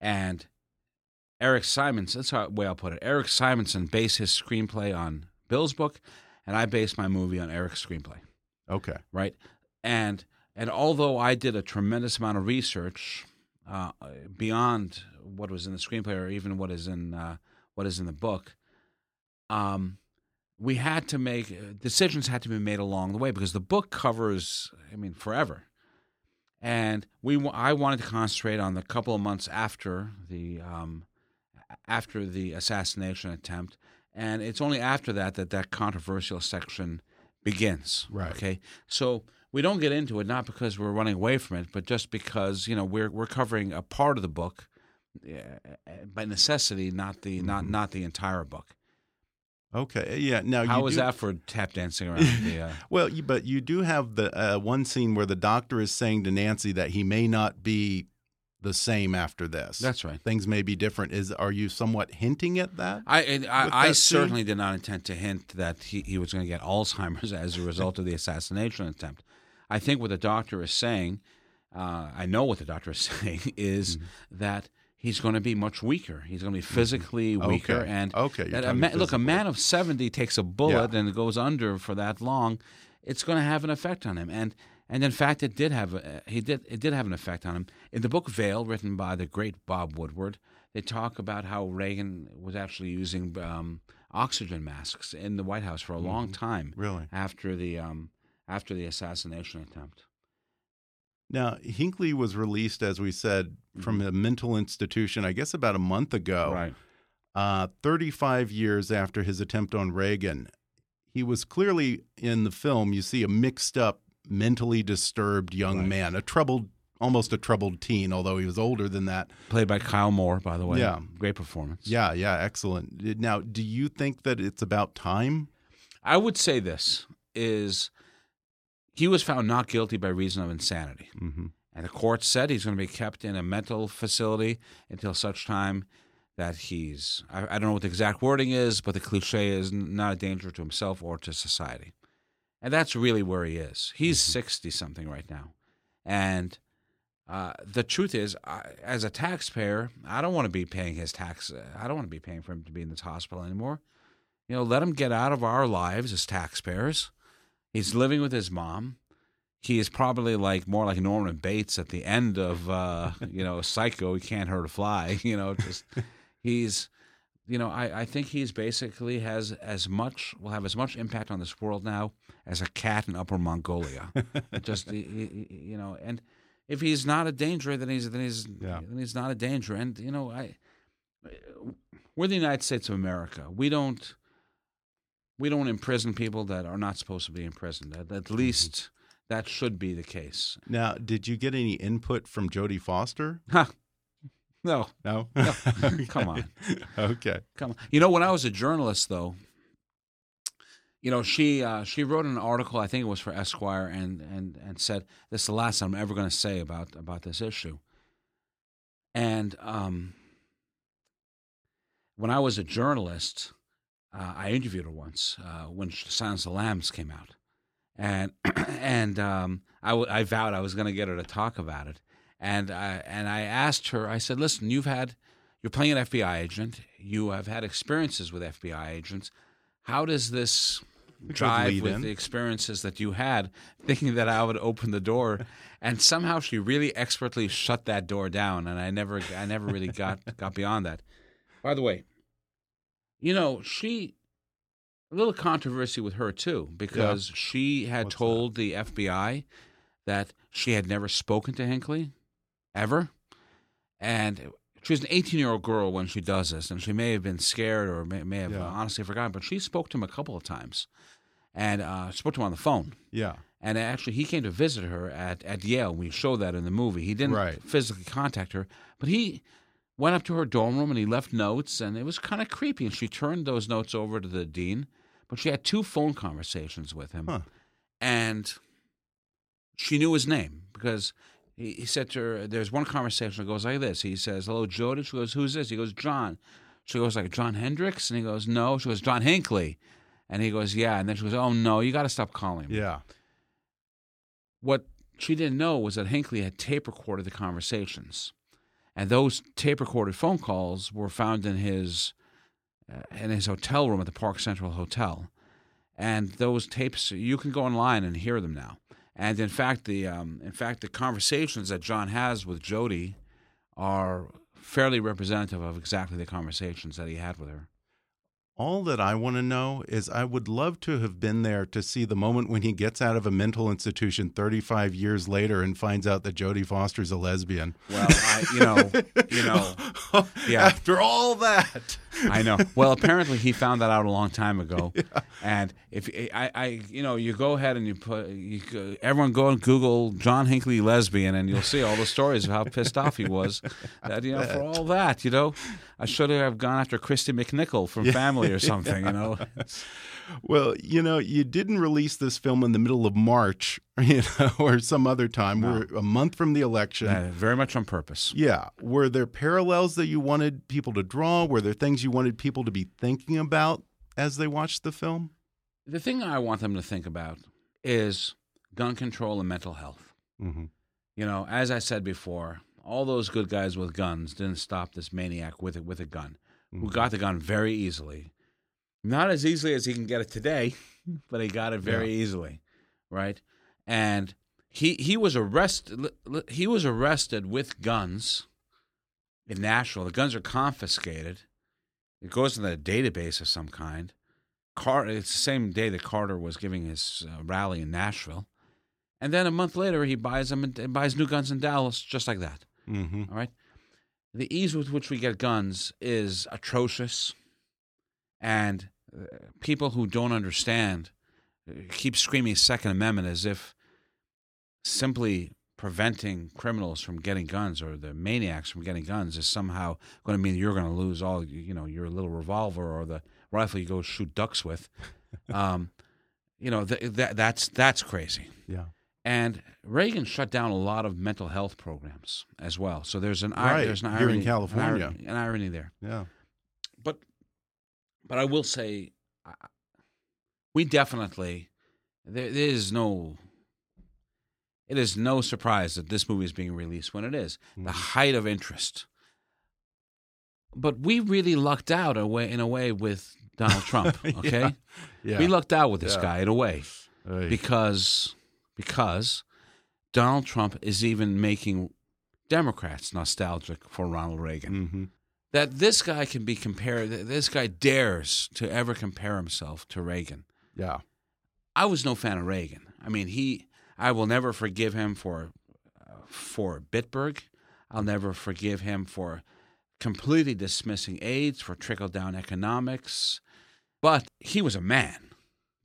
S3: and Eric Simonson. That's how way I'll put it. Eric Simonson based his screenplay on Bill's book, and I based my movie on Eric's screenplay.
S1: Okay.
S3: right? And and although I did a tremendous amount of research uh, beyond what was in the screenplay or even what is in uh, what is in the book, um, we had to make uh, decisions had to be made along the way because the book covers, I mean, forever. And we, I wanted to concentrate on the couple of months after the, um, after the assassination attempt, and it's only after that that that controversial section begins.
S1: Right.
S3: Okay. So we don't get into it not because we're running away from it, but just because you know we're we're covering a part of the book by necessity, not the not not the entire book.
S1: Okay. Yeah. Now
S3: How
S1: do-
S3: that for tap dancing around the? Uh,
S1: Well, you, but you do have the uh, one scene where the doctor is saying to Nancy that he may not be the same after this.
S3: That's right.
S1: Things may be different. Is are you somewhat hinting at that?
S3: I I,
S1: With
S3: I
S1: that
S3: certainly did not intend to hint that he, he was going to get Alzheimer's as a result of the assassination attempt. I think what the doctor is saying, uh, I know what the doctor is saying, is
S1: Mm-hmm.
S3: that he's going to be much weaker. He's going to be physically weaker,
S1: Okay.
S3: and
S1: Okay,
S3: a ma- look, a man of seventy takes a bullet
S1: Yeah.
S3: and goes under for that long. It's going to have an effect on him, and and in fact, it did have a, he did it did have an effect on him. In the book Veil, written by the great Bob Woodward, they talk about how Reagan was actually using um, oxygen masks in the White House for a long time
S1: Mm-hmm. Really?
S3: after the um, after the assassination attempt.
S1: Now, Hinckley was released, as we said, from a mental institution, I guess about a month ago.
S3: Mm-hmm. Right.
S1: Uh, 35 years after his attempt on Reagan. He was clearly in the film, you see a mixed up, mentally disturbed young
S3: Right.
S1: man, a troubled, almost a troubled teen, although he was older than that.
S3: Played by Kyle More, by the way.
S1: Yeah.
S3: Great performance.
S1: Yeah, yeah, excellent. Now, do you think that it's about time?
S3: I would say this is he was found not guilty by reason of insanity.
S1: Mm-hmm.
S3: And the court said he's going to be kept in a mental facility until such time that he's I, I don't know what the exact wording is, but the cliche is not a danger to himself or to society, and that's really where he is. He's sixty something right now, and uh, the truth is, I, as a taxpayer, I don't want to be paying his tax. I don't want to be paying for him to be in this hospital anymore. You know, let him get out of our lives as taxpayers. He's living with his mom. He is probably like more like Norman Bates at the end of uh, you know Psycho. He can't hurt a fly. You know, just he's you know I, I think he's basically has as much will have as much impact on this world now as a cat in Upper Mongolia. Just he- he- you know, and if he's not a danger, then he's then he's
S1: Yeah.
S3: then he's not a danger. And you know, I we're the United States of America. We don't we don't imprison people that are not supposed to be imprisoned. At, at least that should be the case.
S1: Now, did you get any input from Jodie Foster?
S3: Huh. No,
S1: No.
S3: come on.
S1: okay.
S3: Come on. You know, when I was a journalist, though, you know, she uh, she wrote an article. I think it was for Esquire, and and and said this is the last I'm ever going to say about about this issue. And um, when I was a journalist, uh, I interviewed her once uh, when Silence of the Lambs came out, and and um, I, w- I vowed I was going to get her to talk about it, and I and I asked her. I said, "Listen, you've had you're playing an FBI agent. You have had experiences with FBI agents. How does this
S1: drive
S3: with
S1: in.
S3: the experiences that you had, thinking that I would open the door?" And somehow she really expertly shut that door down, and I never, I never really got got beyond that. By the way, you know she a little controversy with her too because she had
S1: What's that?
S3: told the FBI that she had never spoken to Hinckley ever, and she was an 18 year old girl when she does this, and she may have been scared or may, may have
S1: Yeah.
S3: honestly forgotten, but she spoke to him a couple of times, and uh, spoke to him on the phone.
S1: Yeah.
S3: And actually, he came to visit her at, at Yale. We show that in the movie. He didn't
S1: Right.
S3: physically contact her, but he went up to her dorm room and he left notes, and it was kind of creepy. And she turned those notes over to the dean, but she had two phone conversations with him,
S1: Huh.
S3: and she knew his name because he, he said to her, "There's one conversation that goes like this." He says, "Hello, Jodie." She goes, "Who's this?" He goes, "John." She goes, "Like John Hendricks?" And he goes, "No." She goes, "John Hinckley." And he goes, "Yeah." And then she goes, "Oh no, you got to stop calling me."
S1: Yeah.
S3: What she didn't know was that Hinckley had tape recorded the conversations, and those tape recorded phone calls were found in his uh, in his hotel room at the Park Central Hotel. And those tapes, you can go online and hear them now. And in fact, the um, in fact the conversations that John has with Jodie are fairly representative of exactly the conversations that he had with her.
S1: All that I want to know is I would love to have been there to see the moment when he gets out of a mental institution 35 years later and finds out that Jodie Foster's a lesbian.
S3: Well, I, you know, you know, yeah.
S1: After all that.
S3: I know. Well, apparently he found that out a long time ago. And if I, I, you know, you go ahead and you put, you, everyone go and Google John Hinckley lesbian, and you'll see all the stories of how pissed off he was. That you know, for all that, you know, I should have gone after Kristy McNichol from Family or something. You know,
S1: Well, you know, you didn't release this film in the middle of March, you know, or some other time. We're a month from the election.
S3: Uh, very much on purpose.
S1: Yeah. Were there parallels that you wanted people to draw? Were there things you wanted people to be thinking about as they watched the film?
S3: The thing I want them to think about is gun control and mental health.
S1: Mm-hmm.
S3: You know, as I said before, all those good guys with guns didn't stop this maniac with it with a gun, who got the gun very easily. Not as easily as he can get it today, but he got it very easily, right? And he he was arrested. He was arrested with guns in Nashville. The guns are confiscated. It goes in a database of some kind. Car- it's the same day that Carter was giving his uh, rally in Nashville. And then a month later, he buys them and buys new guns in Dallas, just like that.
S1: Mm-hmm.
S3: All right. The ease with which we get guns is atrocious, and uh, people who don't understand uh, keep screaming Second Amendment as if simply preventing criminals from getting guns or the maniacs from getting guns is somehow going to mean you're going to lose all you know your little revolver or the rifle you go shoot ducks with. Um, you know th- that that's that's crazy.
S1: Yeah.
S3: And Reagan shut down a lot of mental health programs as well. So there's an
S1: Right,
S3: there's an
S1: here in
S3: irony, an
S1: California.
S3: irony- an irony there.
S1: Yeah.
S3: But but I will say, I- we definitely there, there is no. It is no surprise that this movie is being released when it is the mm-hmm. height of interest. But we really lucked out a way, in a way with Donald Trump. Okay,
S1: Yeah.
S3: we lucked out with this
S1: Yeah.
S3: guy in a way
S1: Oy.
S3: because because Donald Trump is even making Democrats nostalgic for Ronald Reagan.
S1: Mhm.
S3: That this guy can be compared. This guy dares to ever compare himself to Reagan.
S1: Yeah.
S3: I was no fan of Reagan. I mean, he. I will never forgive him for uh, for Bitburg. I'll never forgive him for completely dismissing AIDS, for trickle down economics. But he was a man.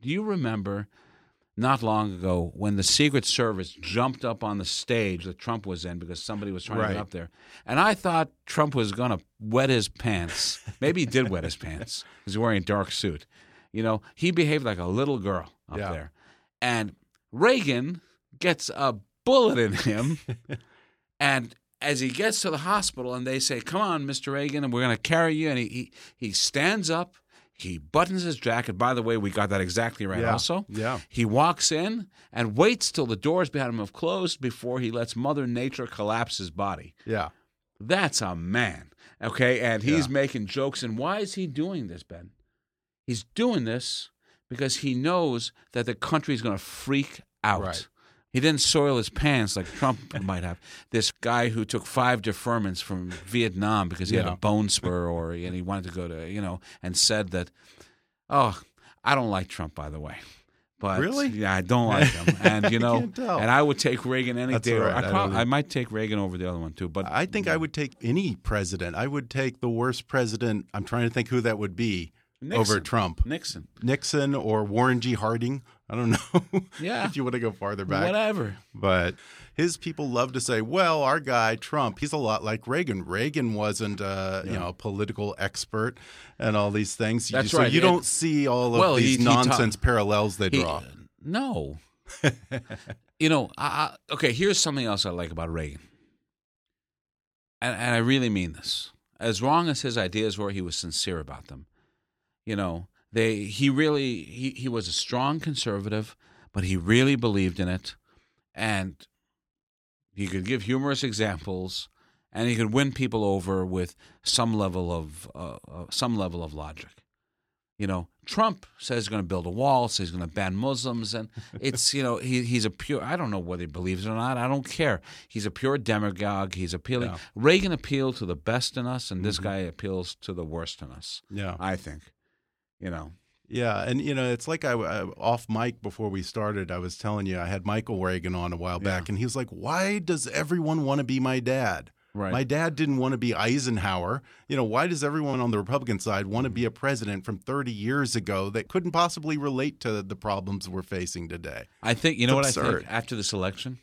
S3: Do you remember not long ago when the Secret Service jumped up on the stage that Trump was in because somebody was trying to get up there? And I thought Trump was going to wet his pants. Maybe he did wet his pants because he's wearing a dark suit. You know, he behaved like a little girl up
S1: Yeah.
S3: there. And Reagan gets a bullet in him. and as he gets to the hospital and they say, Come on, Mr. Reagan, and we're going to carry you. And he, he, he stands up, he buttons his jacket. By the way, we got that exactly right
S1: Yeah.
S3: also.
S1: Yeah.
S3: He walks in and waits till the doors behind him have closed before he lets Mother Nature collapse his body.
S1: Yeah.
S3: That's a man. Okay. And he's
S1: Yeah.
S3: making jokes. And why is he doing this, Ben? He's doing this because he knows that the country is going to freak out.
S1: Right.
S3: He didn't soil his pants like Trump might have. This guy who took five deferments from Vietnam because he had a bone spur or and he wanted to go to, you know, and said that, oh, I don't like Trump, by the way. But
S1: Really?
S3: Yeah, I don't like him. And, you know,
S1: can't
S3: and I would take Reagan any
S1: That's
S3: day.
S1: right.
S3: I,
S1: I
S3: I might take Reagan over the other one, too. But
S1: I think I would take any president. I would take the worst president. I'm trying to think who that would be over Trump.
S3: Nixon.
S1: Nixon or Warren G. Harding. I don't know.
S3: Yeah.
S1: if you want to go farther back.
S3: Whatever.
S1: But his people love to say, "Well, our guy Trump, he's a lot like Reagan. Reagan wasn't, uh, you know, a political expert and all these things.
S3: That's
S1: so
S3: right.
S1: you
S3: And-
S1: don't see all of
S3: Well,
S1: these
S3: he- he
S1: nonsense parallels they
S3: He-
S1: draw.
S3: no. you know, I, okay, here's something else I like about Reagan. And, and I really mean this. As wrong as his ideas were, he was sincere about them. You know, they he really he, he was a strong conservative, but he really believed in it. And he could give humorous examples and he could win people over with some level of uh, uh, some level of logic. You know, Trump says he's going to build a wall, says he's going to ban Muslims, and it's you know he he's a pure. I don't know whether he believes it or not. I don't care. He's a pure demagogue. He's appealing.
S1: Yeah.
S3: Reagan appealed to the best in us, and this
S1: Mhm.
S3: guy appeals to the worst in us.
S1: Yeah,
S3: I think. You know.
S1: yeah, and you know, it's like I, I off mic before we started. I was telling you I had Michael Reagan on a while back,
S3: Yeah.
S1: and he was like, "Why does everyone want to be my dad?"
S3: Right.
S1: My dad didn't want to be Eisenhower. You know, why does everyone on the Republican side want to be a president from 30 years ago that couldn't possibly relate to the problems we're facing today?
S3: I think you know what
S1: It's
S3: I
S1: absurd.
S3: think after this election,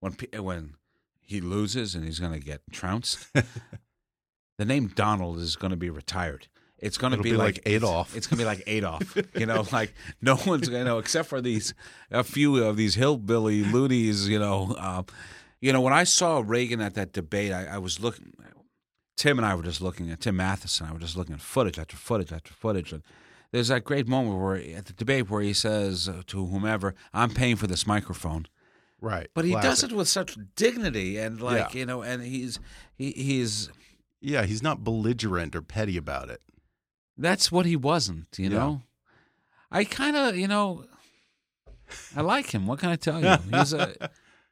S3: when when he loses and he's going to get trounced, the name Donald is going to be retired. It's going to be,
S1: be
S3: like,
S1: like Adolf.
S3: It's, going to be like Adolf. you know, like no one's going to know except for these a few of these hillbilly loonies. You know, uh, you know when I saw Reagan at that debate, I, I was looking. Tim and I were just looking at Tim Matheson. I were just looking at footage after footage after footage, and there's that great moment where at the debate where he says to whomever, "I'm paying for this microphone,"
S1: Right.
S3: but he does it with such dignity and like
S1: Yeah.
S3: you know, and he's he, he's
S1: Yeah, he's not belligerent or petty about it.
S3: That's what he wasn't. You
S1: Yeah.
S3: know, I kind of you know, I like him. What can I tell you? He's a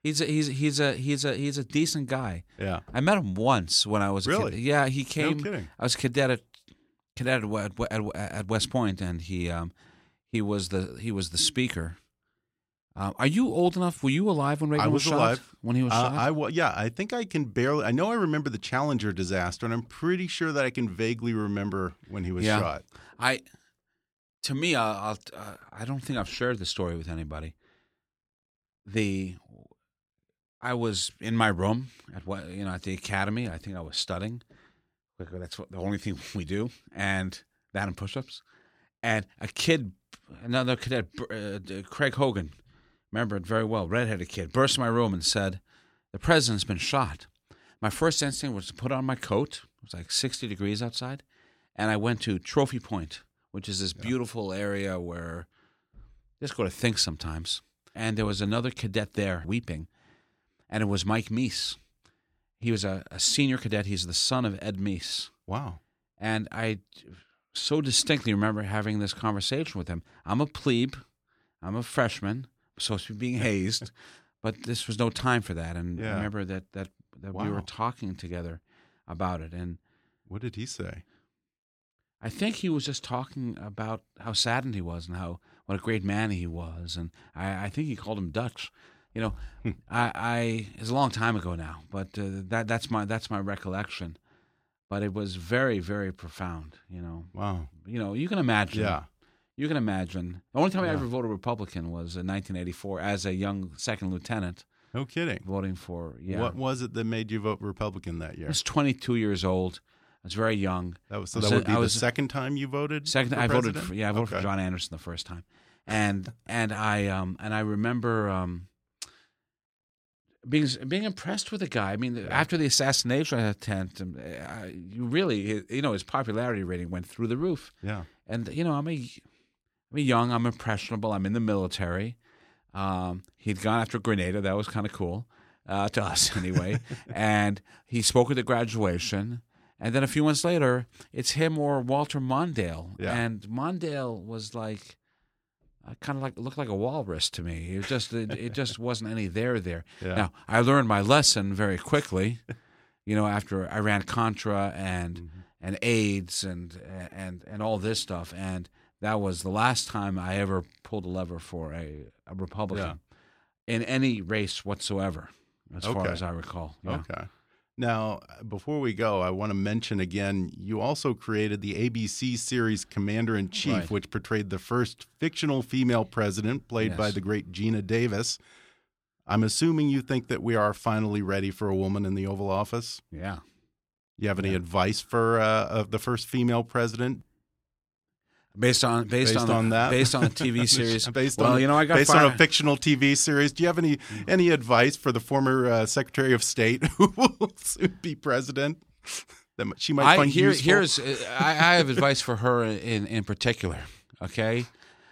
S3: he's a, he's he's a he's a he's a decent guy.
S1: Yeah.
S3: I met him once when I was a
S1: Really?
S3: kid. Yeah, he came.
S1: kidding.
S3: I was cadet at cadet at, at, at, at West Point, and he um he was the he was the speaker. Um, are you old enough? Were you alive when Reagan
S1: I was
S3: shot?
S1: alive.
S3: when he was
S1: Uh,
S3: shot.
S1: I yeah, I think I can barely. I know I remember the Challenger disaster, and I'm pretty sure that I can vaguely remember when he was
S3: Yeah.
S1: shot.
S3: I, to me, I'll, I'll, uh, I don't think I've shared the story with anybody. The, I was in my room at what you know at the academy. I think I was studying. That's what, the only thing we do, and that and push-ups. And a kid, another cadet, uh, Craig Hogan, Remember it very well. Redheaded kid burst in my room and said, "The president's been shot." My first instinct was to put on my coat. It was like 60 degrees outside, and I went to Trophy Point, which is this beautiful area where just go to think sometimes. And there was another cadet there weeping, and it was Mike Meese. He was a, a senior cadet. He's the son of Ed Meese.
S1: Wow.
S3: And I so distinctly remember having this conversation with him. I'm a plebe, I'm a freshman, supposed to be being hazed, but this was no time for that. And I remember that that, that we were talking together about it. And
S1: What did he say?
S3: I think he was just talking about how saddened he was and how what a great man he was. And I, I think he called him Dutch. You know, I, I it's a long time ago now, but uh, that that's my that's my recollection. But it was very very profound. You know,
S1: Wow.
S3: you know you can imagine.
S1: Yeah.
S3: You can imagine. The only time I ever voted Republican was in 1984 as a young second lieutenant
S1: No kidding.
S3: voting for yeah.
S1: What was it that made you vote Republican that year?
S3: I was 22 years old. I was very young.
S1: That was so
S3: was
S1: that would be
S3: I
S1: the second time you voted.
S3: Second,
S1: for
S3: I voted for yeah, I voted
S1: Okay.
S3: for John Anderson the first time, and and I um and I remember um being being impressed with the guy. I mean, after the assassination attempt, um, I, you really you know his popularity rating went through the roof.
S1: Yeah.
S3: And you know, I'm a I'm young, I'm impressionable. I'm in the military. Um, he'd gone after Grenada. That was kind of cool uh, to us, anyway. and he spoke at the graduation. And then a few months later, it's him or Walter Mondale.
S1: Yeah.
S3: And Mondale was like, uh, kind of like looked like a walrus to me. It was just it, it just wasn't any there there.
S1: Yeah.
S3: Now I learned my lesson very quickly. You know, after Iran Contra and
S1: Mm-hmm.
S3: and AIDS and and and all this stuff, and that was the last time I ever pulled a lever for a, a Republican in any race whatsoever, as far as I recall. Yeah.
S1: Okay. Now, before we go, I want to mention again you also created the ABC series Commander in Chief,
S3: Right.
S1: which portrayed the first fictional female president, played by the great Geena Davis. I'm assuming you think that we are finally ready for a woman in the Oval Office.
S3: Yeah.
S1: You have any advice for uh, the first female president?
S3: Based on based,
S1: Based
S3: on,
S1: on that?
S3: based on a TV series.
S1: based
S3: well,
S1: on
S3: you know, I got
S1: based on a fictional TV series. Do you have any any advice for the former uh, Secretary of State who will soon be president? That she might
S3: I,
S1: find
S3: here,
S1: useful.
S3: here's I, I have advice for her in in particular. Okay,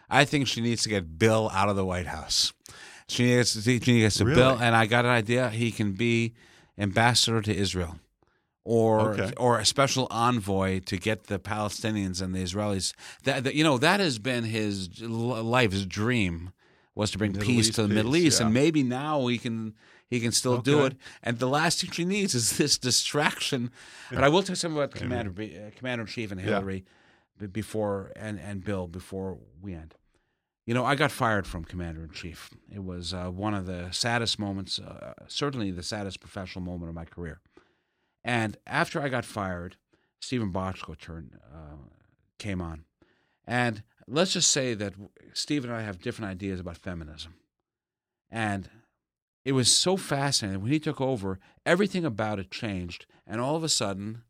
S3: I think she needs to get Bill out of the White House. She needs to, she needs to
S1: Really?
S3: Bill, and I got an idea. He can be ambassador to Israel, or
S1: Okay.
S3: or a special envoy to get the Palestinians and the Israelis. That, that you know that has been his life's dream was to bring
S1: Middle
S3: peace
S1: East
S3: to the
S1: peace,
S3: Middle East, and maybe now he can he can still do it. And the last thing she needs is this distraction. But I will tell you something about Commander uh, Commander in Chief and Hillary b- before and and Bill before we end. You know, I got fired from Commander in Chief. It was uh, one of the saddest moments, uh, certainly the saddest professional moment of my career. And after I got fired, Steven Bochco turned uh, came on, and let's just say that Steve and I have different ideas about feminism, and it was so fascinating when he took over. Everything about it changed, and all of a sudden,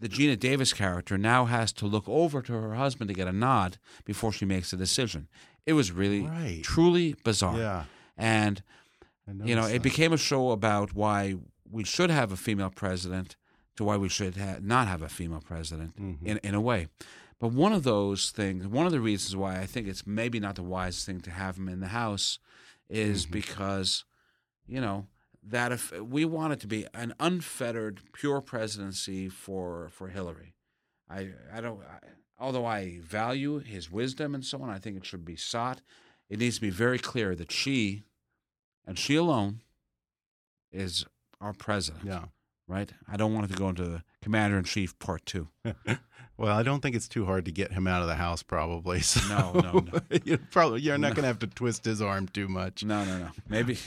S3: the Geena Davis character now has to look over to her husband to get a nod before she makes a decision. It was really,
S1: Right.
S3: truly bizarre.
S1: Yeah.
S3: And you know,
S1: noticed
S3: it became a show about why we should have a female president to why we should ha- not have a female president
S1: Mm-hmm.
S3: in, in a way. But one of those things, one of the reasons why I think it's maybe not the wisest thing to have him in the House is
S1: Mm-hmm.
S3: because, you know, that if we want it to be an unfettered, pure presidency for for Hillary, I I don't. I, although I value his wisdom and so on, I think it should be sought. It needs to be very clear that she, and she alone, is our president.
S1: Yeah.
S3: Right. I don't want it to go into the commander in chief part two.
S1: Well, I don't think it's too hard to get him out of the house, probably. So
S3: No, no, no.
S1: you're probably you're not going to have to twist his arm too much.
S3: No, no, no. Maybe.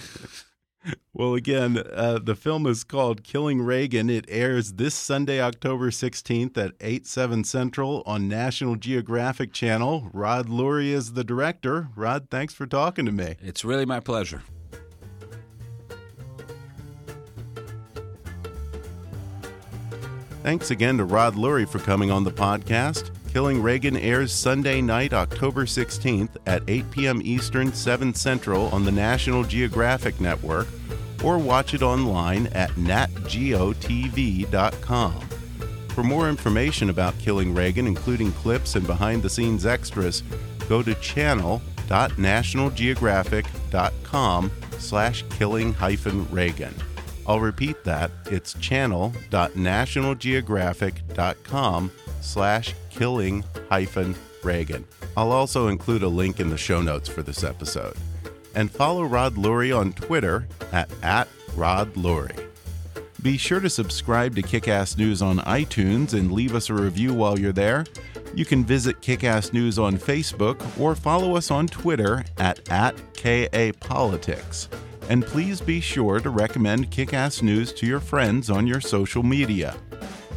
S1: Well, again, uh, the film is called Killing Reagan. It airs this Sunday, October 16th at 8, 7 Central on National Geographic Channel. Rod Lurie is the director. Rod, thanks for talking to me.
S3: It's really my pleasure.
S1: Thanks again to Rod Lurie for coming on the podcast. Killing Reagan airs Sunday night, October 16th at 8 p.m. Eastern, 7 Central on the National Geographic Network, or watch it online at natgeotv.com. For more information about Killing Reagan, including clips and behind the scenes extras, go to channel.nationalgeographic.com slash killing hyphen Reagan. I'll repeat that. It's channel.nationalgeographic.com slash killing hyphen Reagan. I'll also include a link in the show notes for this episode. And follow Rod Lurie on Twitter at, at Rod Lurie. Be sure to subscribe to Kickass News on iTunes and leave us a review while you're there. You can visit Kickass News on Facebook or follow us on Twitter at, at KAPolitics. And please be sure to recommend Kickass News to your friends on your social media.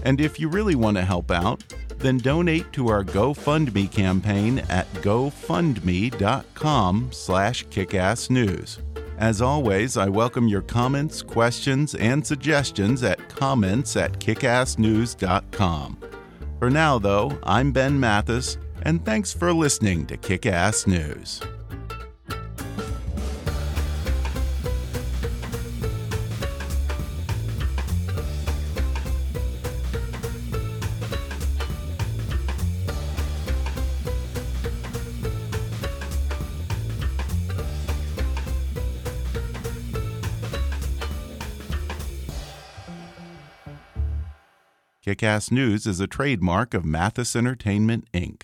S1: And if you really want to help out, then donate to our GoFundMe campaign at gofundme.com slash kickassnews. As always, I welcome your comments, questions, and suggestions at comments at kickassnews.com. For now, though, I'm Ben Mathis, and thanks for listening to Kickass News. Kickass News is a trademark of Mathis Entertainment, Inc.